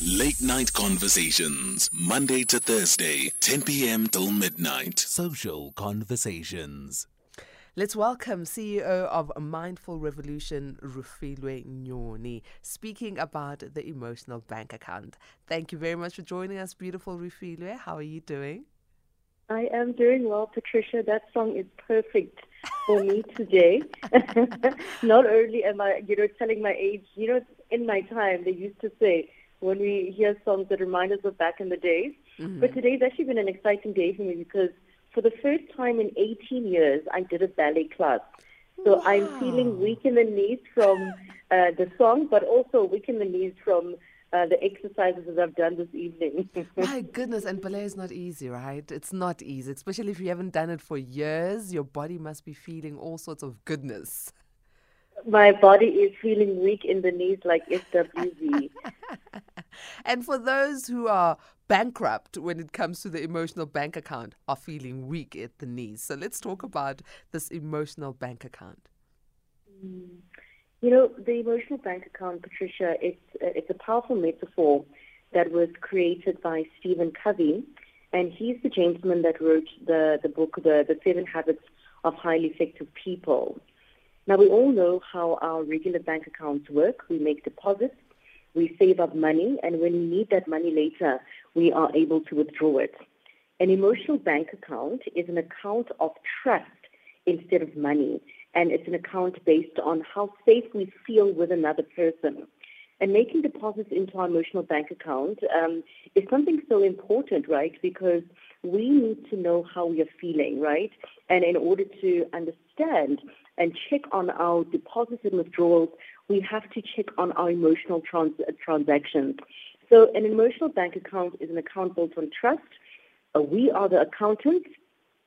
Late Night Conversations, Monday to Thursday, 10 p.m. till midnight. Social Conversations. Let's welcome CEO of Mindful Revolution, Refilwe Nyoni, speaking about the emotional bank account. Thank you very much for joining us, beautiful Refilwe. How are you doing? I am doing well, Patricia. That song is perfect for me today. Not only am I, you know, telling my age, you know, in my time, they used to say, when we hear songs that remind us of back in the days. Mm-hmm. But today's actually been an exciting day for me because for the first time in 18 years, I did a ballet class. So wow. I'm feeling weak in the knees from uh, the song, but also weak in the knees from uh, the exercises that I've done this evening. My goodness, and ballet is not easy, right? It's not easy, especially if you haven't done it for years. Your body must be feeling all sorts of goodness. My body is feeling weak in the knees like SWV. and for those who are bankrupt when it comes to the emotional bank account, are feeling weak at the knees. So let's talk about this emotional bank account. Mm. You know, the emotional bank account, Patricia, it's, uh, it's a powerful metaphor that was created by Stephen Covey. And he's the gentleman that wrote the, the book, the, the Seven Habits of Highly Effective People. Now, we all know how our regular bank accounts work. We make deposits, we save up money, and when we need that money later, we are able to withdraw it. An emotional bank account is an account of trust instead of money, and it's an account based on how safe we feel with another person. And making deposits into our emotional bank account um, is something so important, right? Because we need to know how we are feeling, right? And in order to understand and check on our deposits and withdrawals, we have to check on our emotional trans- transactions. So an emotional bank account is an account built on trust. Uh, we are the accountants,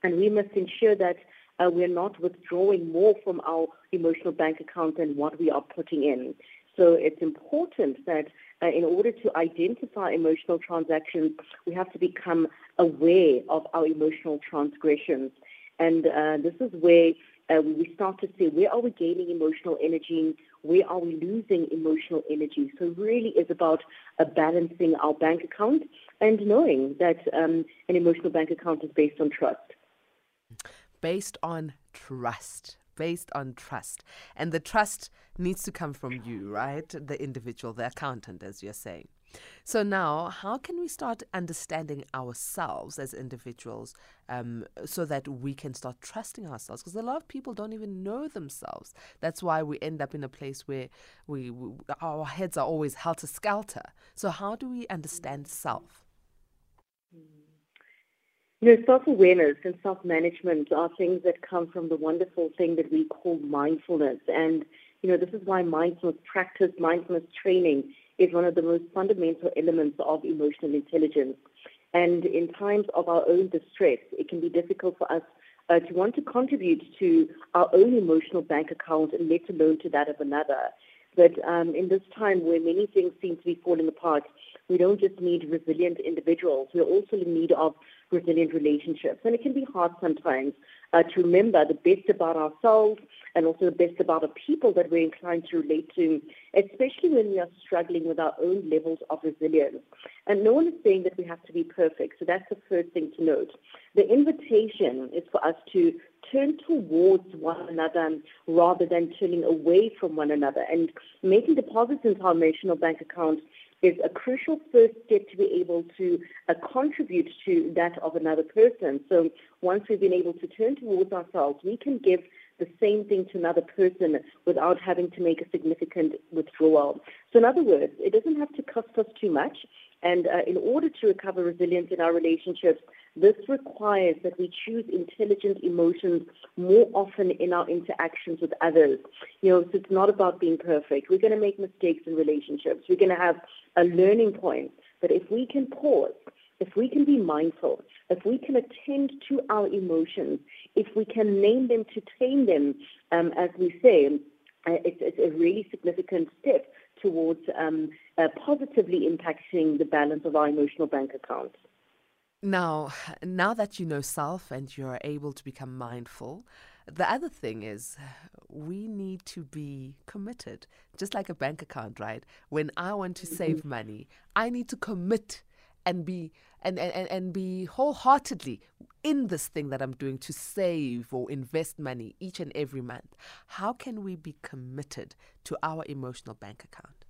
and we must ensure that uh, we're not withdrawing more from our emotional bank account than what we are putting in. So it's important that uh, in order to identify emotional transactions, we have to become aware of our emotional transgressions. And uh, this is where uh, we start to see where are we gaining emotional energy, where are we losing emotional energy. So really is about uh, balancing our bank account and knowing that um, an emotional bank account is based on trust. Based on trust based on trust. And the trust needs to come from you, right? The individual, the accountant, as you're saying. So now, how can we start understanding ourselves as individuals um, so that we can start trusting ourselves? Because a lot of people don't even know themselves. That's why we end up in a place where we, we our heads are always helter skelter. So how do we understand self? You know, self-awareness and self-management are things that come from the wonderful thing that we call mindfulness. And, you know, this is why mindfulness practice, mindfulness training is one of the most fundamental elements of emotional intelligence. And in times of our own distress, it can be difficult for us uh, to want to contribute to our own emotional bank account and let alone to that of another. But um, in this time where many things seem to be falling apart, we don't just need resilient individuals. We're also in need of resilient relationships. And it can be hard sometimes uh, to remember the best about ourselves and also the best about the people that we're inclined to relate to, especially when we are struggling with our own levels of resilience. And no one is saying that we have to be perfect, so that's the first thing to note. The invitation is for us to turn towards one another rather than turning away from one another and making deposits into our emotional bank account is a crucial first step to be able to uh, contribute to that of another person. So once we've been able to turn towards ourselves, we can give the same thing to another person without having to make a significant withdrawal. So in other words, it doesn't have to cost us too much. And uh, in order to recover resilience in our relationships, this requires that we choose intelligent emotions more often in our interactions with others. You know, so it's not about being perfect. We're going to make mistakes in relationships. We're going to have a learning point. But if we can pause, if we can be mindful, if we can attend to our emotions, if we can name them to tame them, um, as we say, uh, it's, it's, a really significant step towards um, uh, positively impacting the balance of our emotional bank accounts. Now, now that you know self and you're able to become mindful, the other thing is we need to be committed, just like a bank account, right? When I want to save mm-hmm. money, I need to commit and be and, and, and be wholeheartedly in this thing that I'm doing to save or invest money each and every month. How can we be committed to our emotional bank account?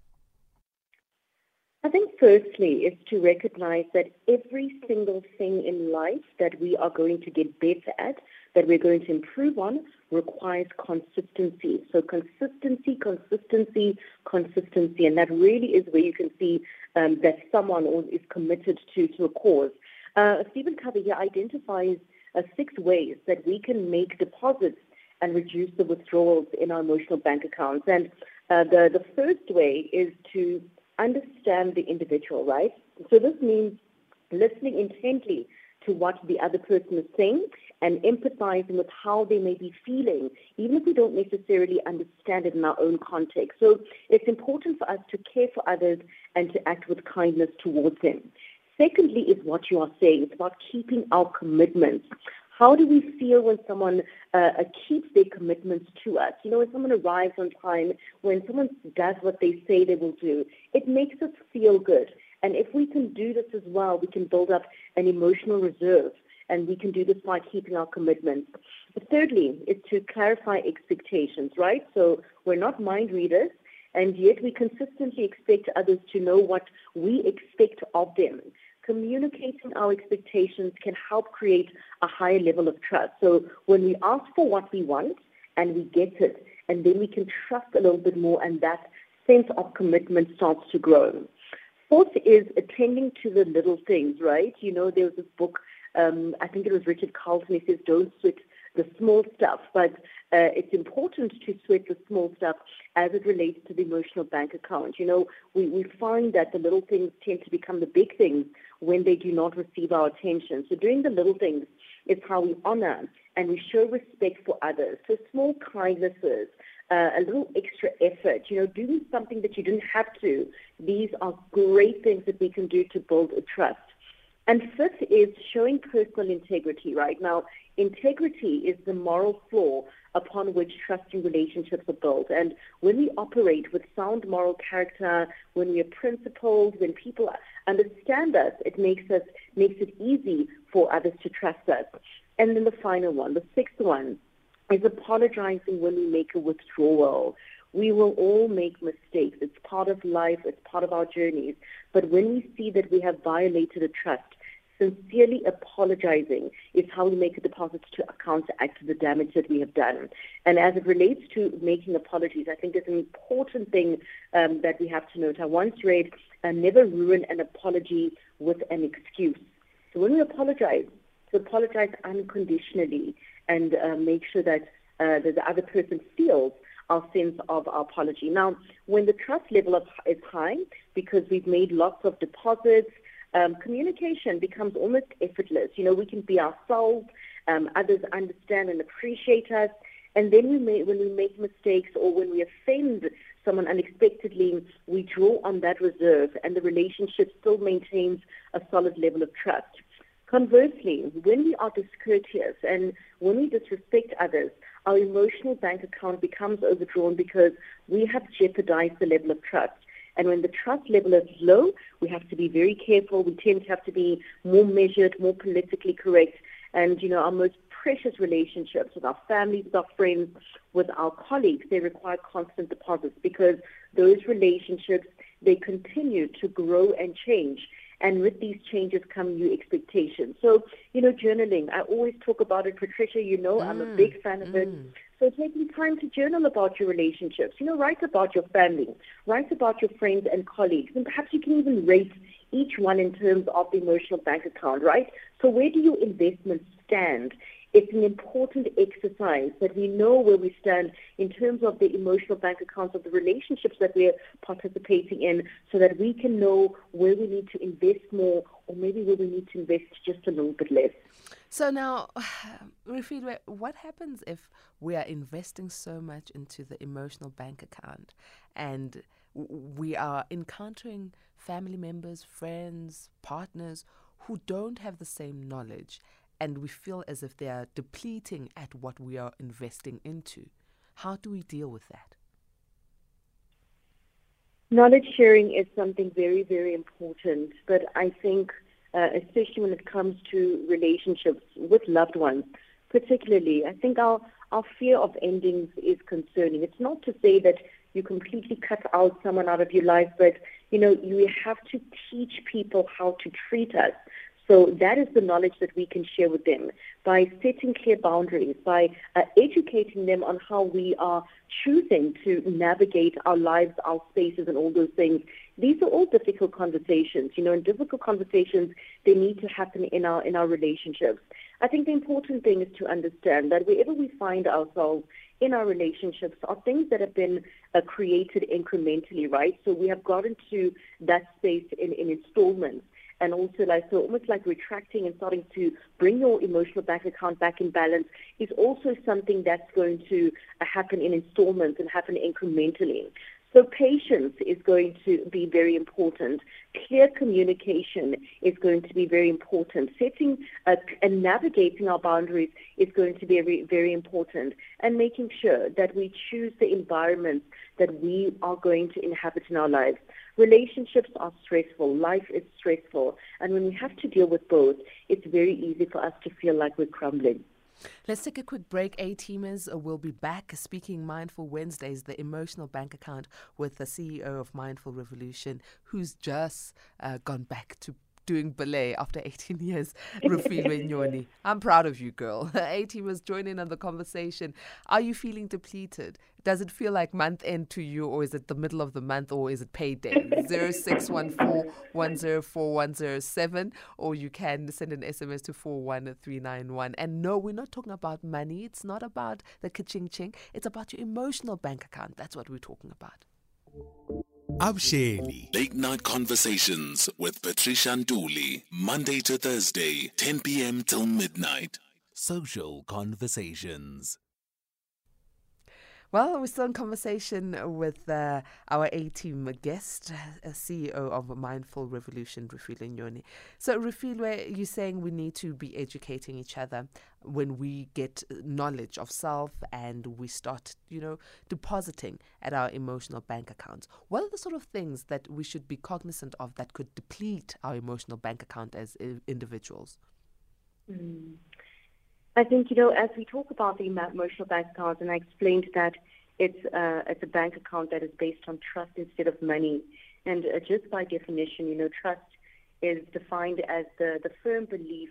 I think firstly is to recognize that every single thing in life that we are going to get better at, that we're going to improve on, requires consistency. So consistency, consistency, consistency. And that really is where you can see um, that someone is committed to, to a cause. Uh, Stephen Covey here identifies uh, six ways that we can make deposits and reduce the withdrawals in our emotional bank accounts. And uh, the, the first way is to understand the individual, right? So this means listening intently to what the other person is saying and empathizing with how they may be feeling, even if we don't necessarily understand it in our own context. So it's important for us to care for others and to act with kindness towards them. Secondly, is what you are saying. It's about keeping our commitments. How do we feel when someone uh, uh, keeps their commitments to us? You know, when someone arrives on time, when someone does what they say they will do, it makes us feel good. And if we can do this as well, we can build up an emotional reserve and we can do this by keeping our commitments. But thirdly, is to clarify expectations, right? So we're not mind readers, and yet we consistently expect others to know what we expect of them communicating our expectations can help create a higher level of trust. So when we ask for what we want and we get it, and then we can trust a little bit more, and that sense of commitment starts to grow. Fourth is attending to the little things, right? You know, there was this book, um, I think it was Richard Carlson, he says, Don't sweat the small stuff, but uh, it's important to sweat the small stuff as it relates to the emotional bank account. You know, we, we find that the little things tend to become the big things when they do not receive our attention. So doing the little things is how we honor and we show respect for others. So small kindnesses, uh, a little extra effort, you know, doing something that you didn't have to. These are great things that we can do to build a trust. And fifth is showing personal integrity, right? Now, integrity is the moral floor upon which trusting relationships are built. And when we operate with sound moral character, when we are principled, when people understand us, it makes us makes it easy for others to trust us. And then the final one, the sixth one, is apologizing when we make a withdrawal. We will all make mistakes. It's part of life. It's part of our journeys. But when we see that we have violated a trust, sincerely apologizing is how we make a deposit to counteract the damage that we have done. And as it relates to making apologies, I think it's an important thing um, that we have to note. I once read, uh, never ruin an apology with an excuse. So when we apologize, to apologize unconditionally and uh, make sure that, uh, that the other person feels our sense of our apology. Now, when the trust level is high, because we've made lots of deposits, um, communication becomes almost effortless. You know, we can be ourselves, um, others understand and appreciate us, and then we may, when we make mistakes or when we offend someone unexpectedly, we draw on that reserve, and the relationship still maintains a solid level of trust. Conversely, when we are discourteous and when we disrespect others, our emotional bank account becomes overdrawn because we have jeopardized the level of trust. And when the trust level is low, we have to be very careful. We tend to have to be more measured, more politically correct. And, you know, our most precious relationships with our families, with our friends, with our colleagues, they require constant deposits because those relationships, they continue to grow and change. And with these changes come new expectations. So, you know, journaling, I always talk about it. Patricia, you know, mm, I'm a mm, big fan of mm. it. So taking time to journal about your relationships, you know, write about your family, write about your friends and colleagues, and perhaps you can even rate each one in terms of the emotional bank account, right? So where do your investments stand? It's an important exercise that we know where we stand in terms of the emotional bank accounts of the relationships that we're participating in so that we can know where we need to invest more or maybe where we need to invest just a little bit less. So now, Refilwe, what happens if we are investing so much into the emotional bank account and we are encountering family members, friends, partners who don't have the same knowledge and we feel as if they are depleting at what we are investing into. How do we deal with that? Knowledge sharing is something very, very important, but I think, uh, especially when it comes to relationships with loved ones, particularly, I think our, our fear of endings is concerning. It's not to say that you completely cut out someone out of your life, but you know, you have to teach people how to treat us. So that is the knowledge that we can share with them by setting clear boundaries, by uh, educating them on how we are choosing to navigate our lives, our spaces, and all those things. These are all difficult conversations. You know, and difficult conversations they need to happen in our in our relationships. I think the important thing is to understand that wherever we find ourselves in our relationships are things that have been uh, created incrementally, right? So we have gotten to that space in, in installments. And also, like, so almost like retracting and starting to bring your emotional bank account back in balance is also something that's going to uh, happen in installments and happen incrementally. So patience is going to be very important. Clear communication is going to be very important. Setting and navigating our boundaries is going to be very, very important. And making sure that we choose the environments that we are going to inhabit in our lives. Relationships are stressful. Life is stressful. And when we have to deal with both, it's very easy for us to feel like we're crumbling. Let's take a quick break. A teamers will be back speaking Mindful Wednesdays, the emotional bank account, with the CEO of Mindful Revolution, who's just uh, gone back to doing ballet after 18 years, Refilwe Nyoni. I'm proud of you, girl. AT was joining on the conversation. Are you feeling depleted? Does it feel like month end to you, or is it the middle of the month, or is it payday? 0614 or you can send an SMS to 41391. And no, we're not talking about money. It's not about the ka-ching ching. It's about your emotional bank account. That's what we're talking about. Abusheli. Late night conversations with Patricia Nduli. Monday to Thursday, 10 p.m. till midnight. Social conversations. Well, we're still in conversation with uh, our A team guest, uh, CEO of Mindful Revolution, Refilwe Nyoni. So, Refilwe, you're saying we need to be educating each other when we get knowledge of self and we start, you know, depositing at our emotional bank accounts. What are the sort of things that we should be cognizant of that could deplete our emotional bank account as individuals? Mm. I think, you know, as we talk about the emotional bank account, and I explained that it's, uh, it's a bank account that is based on trust instead of money. And uh, just by definition, you know, trust is defined as the, the firm belief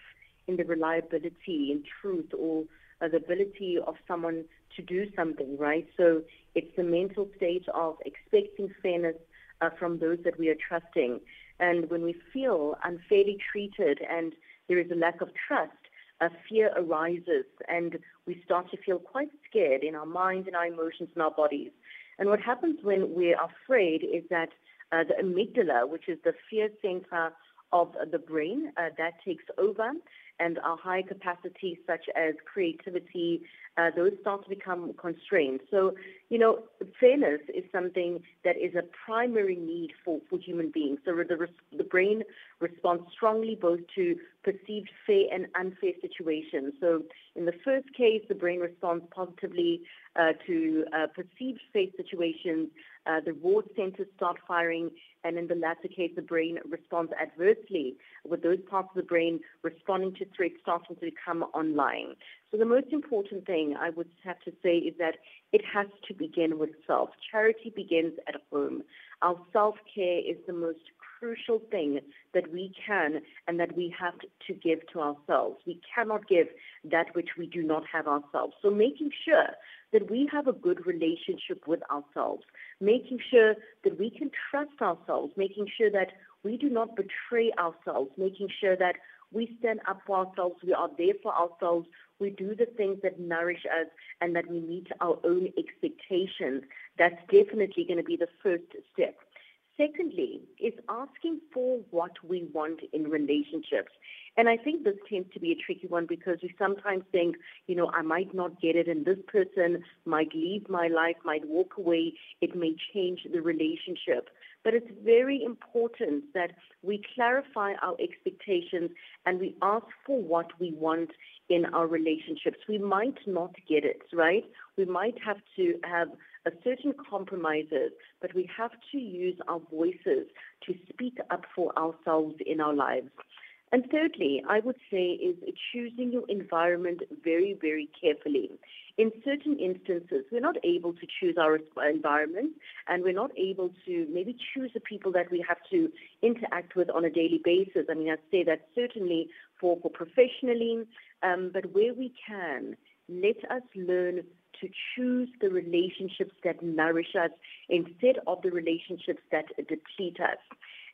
in the reliability in truth or uh, the ability of someone to do something, right? So it's the mental state of expecting fairness uh, from those that we are trusting. And when we feel unfairly treated and there is a lack of trust, a fear arises and we start to feel quite scared in our minds and our emotions and our bodies. And what happens when we're afraid is that uh, the amygdala, which is the fear center of the brain, uh, that takes over and our high capacities such as creativity, uh, those start to become constrained. So, you know, fairness is something that is a primary need for, for human beings. So the, the brain responds strongly both to perceived fair and unfair situations. So in the first case, the brain responds positively uh, to uh, perceived fair situations. Uh, the reward centers start firing, and in the latter case, the brain responds adversely, with those parts of the brain responding to threats starting to come online. So the most important thing I would have to say is that it has to begin with self. Charity begins at home. Our self-care is the most crucial thing that we can and that we have to give to ourselves. We cannot give that which we do not have ourselves. So making sure that we have a good relationship with ourselves, making sure that we can trust ourselves, making sure that we do not betray ourselves, making sure that we stand up for ourselves, we are there for ourselves, we do the things that nourish us and that we meet our own expectations. That's definitely going to be the first step. Secondly, is asking for what we want in relationships. And I think this tends to be a tricky one because we sometimes think, you know, I might not get it and this person might leave my life, might walk away. It may change the relationship. But it's very important that we clarify our expectations and we ask for what we want in our relationships. We might not get it, right? We might have to have a certain compromises, but we have to use our voices to speak up for ourselves in our lives. And thirdly, I would say is choosing your environment very, very carefully. In certain instances, we're not able to choose our environment and we're not able to maybe choose the people that we have to interact with on a daily basis. I mean, I'd say that certainly for, for professionally, um, but where we can, let us learn to choose the relationships that nourish us instead of the relationships that deplete us.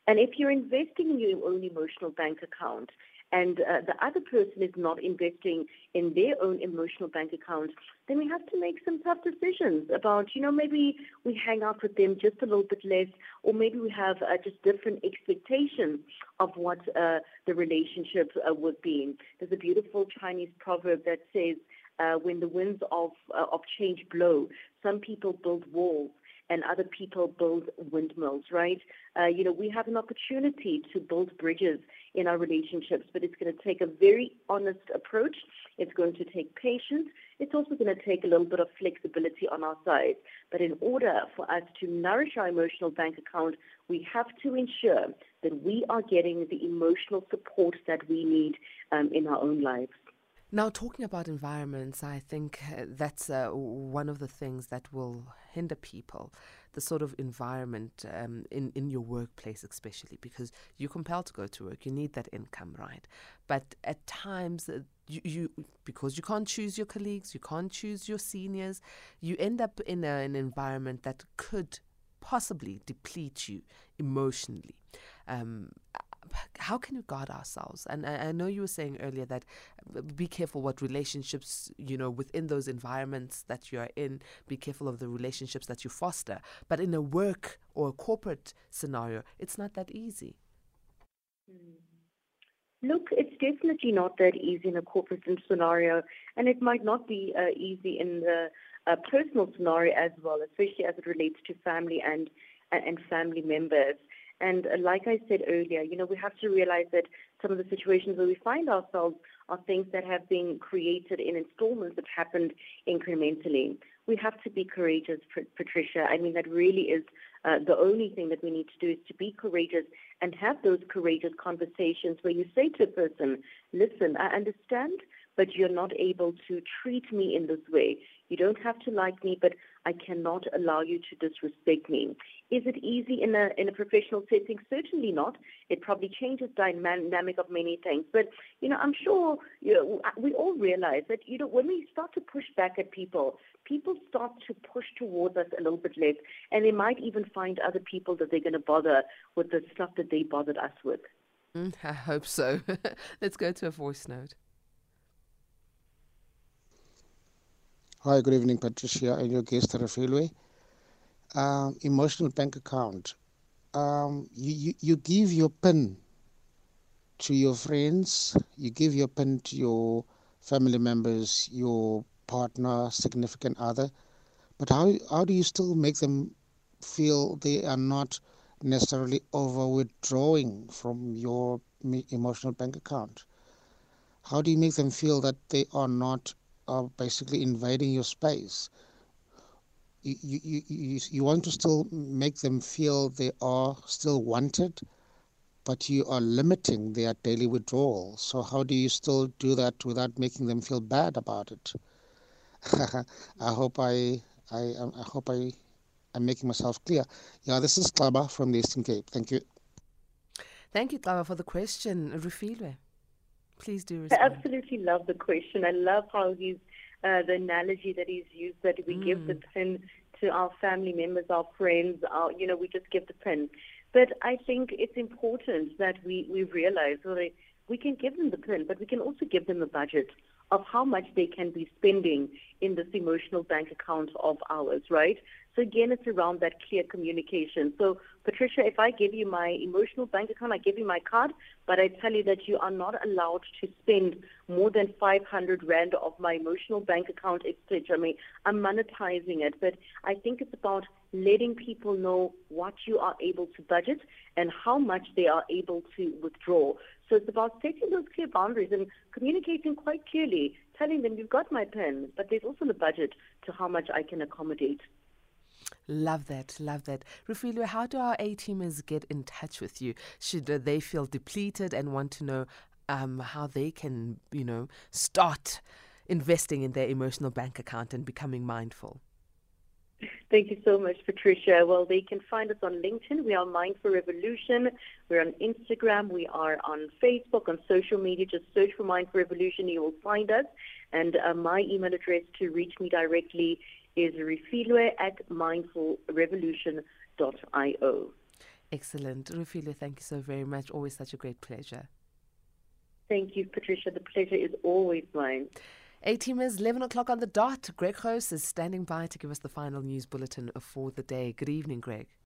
And if you're investing in your own emotional bank account and uh, the other person is not investing in their own emotional bank account, then we have to make some tough decisions about, you know, maybe we hang out with them just a little bit less, or maybe we have uh, just different expectations of what uh, the relationship uh, would be. There's a beautiful Chinese proverb that says, uh, when the winds of, uh, of change blow, some people build walls and other people build windmills, right? Uh, you know, we have an opportunity to build bridges in our relationships, but it's going to take a very honest approach. It's going to take patience. It's also going to take a little bit of flexibility on our side. But in order for us to nourish our emotional bank account, we have to ensure that we are getting the emotional support that we need um, in our own lives. Now, talking about environments, I think uh, that's uh, one of the things that will hinder people, the sort of environment um, in, in your workplace, especially because you're compelled to go to work. You need that income, right? But at times, uh, you, you because you can't choose your colleagues, you can't choose your seniors, you end up in a, an environment that could possibly deplete you emotionally. Um, how can we guard ourselves? And I, I, know you were saying earlier that uh, be careful what relationships, you know, within those environments that you are in, be careful of the relationships that you foster. But in a work or a corporate scenario, it's not that easy. Hmm. Look, it's definitely not that easy in a corporate scenario, and it might not be uh, easy in the uh, personal scenario as well, especially as it relates to family and and family members. And uh, like I said earlier, you know, we have to realize that some of the situations where we find ourselves are things that have been created in installments that happened incrementally. We have to be courageous, Patricia. I mean, that really is uh, the only thing that we need to do is to be courageous and have those courageous conversations where you say to a person, listen, I understand, but you're not able to treat me in this way. You don't have to like me, but I cannot allow you to disrespect me. Is it easy in a in a professional setting? Certainly not. It probably changes the dynamic of many things. But you know, I'm sure you know, we all realize that you know when we start to push back at people, people start to push towards us a little bit less, and they might even find other people that they're going to bother with the stuff that they bothered us with. Mm, I hope so. Let's go to a voice note. Hi, good evening, Patricia, and your guest, Refilwe um, emotional bank account, um, you, you, you give your PIN to your friends, you give your PIN to your family members, your partner, significant other, but how, how do you still make them feel they are not necessarily over withdrawing from your emotional bank account? How do you make them feel that they are not uh, basically invading your space? you, you, you, you want to still make them feel they are still wanted, but you are limiting their daily withdrawal. So how do you still do that without making them feel bad about it? I hope I, I, I hope I, I'm making myself clear. Yeah, this is Klaba from the Eastern Cape. Thank you. Thank you, Klaba, for the question. Refilwe, please do respond. I absolutely love the question. I love how he's uh, the analogy that he's used that we mm. give the mm. pin to our family members, our friends, our, you know, we just give the pin. But I think it's important that we, we realize that we can give them the pin, but we can also give them a budget of how much they can be spending in this emotional bank account of ours, right? So again, it's around that clear communication. So Patricia, if I give you my emotional bank account, I give you my card, but I tell you that you are not allowed to spend more than 500 rand of my emotional bank account, etc. I mean, I'm monetizing it, but I think it's about letting people know what you are able to budget and how much they are able to withdraw. So it's about setting those clear boundaries and communicating quite clearly, telling them you've got my pen, but there's also the budget to how much I can accommodate. Love that, love that. Refilwe, how do our A teamers get in touch with you? Should they feel depleted and want to know um, how they can, you know, start investing in their emotional bank account and becoming mindful? Thank you so much, Patricia. Well, they can find us on LinkedIn. We are Mindful Revolution. We're on Instagram. We are on Facebook, on social media. Just search for Mindful Revolution. You will find us. And uh, my email address to reach me directly is refilwe at mindfulrevolution.io. Excellent. Refilwe, thank you so very much. Always such a great pleasure. Thank you, Patricia. The pleasure is always mine. A teamers, 11 o'clock on the dot. Greg Host is standing by to give us the final news bulletin for the day. Good evening, Greg.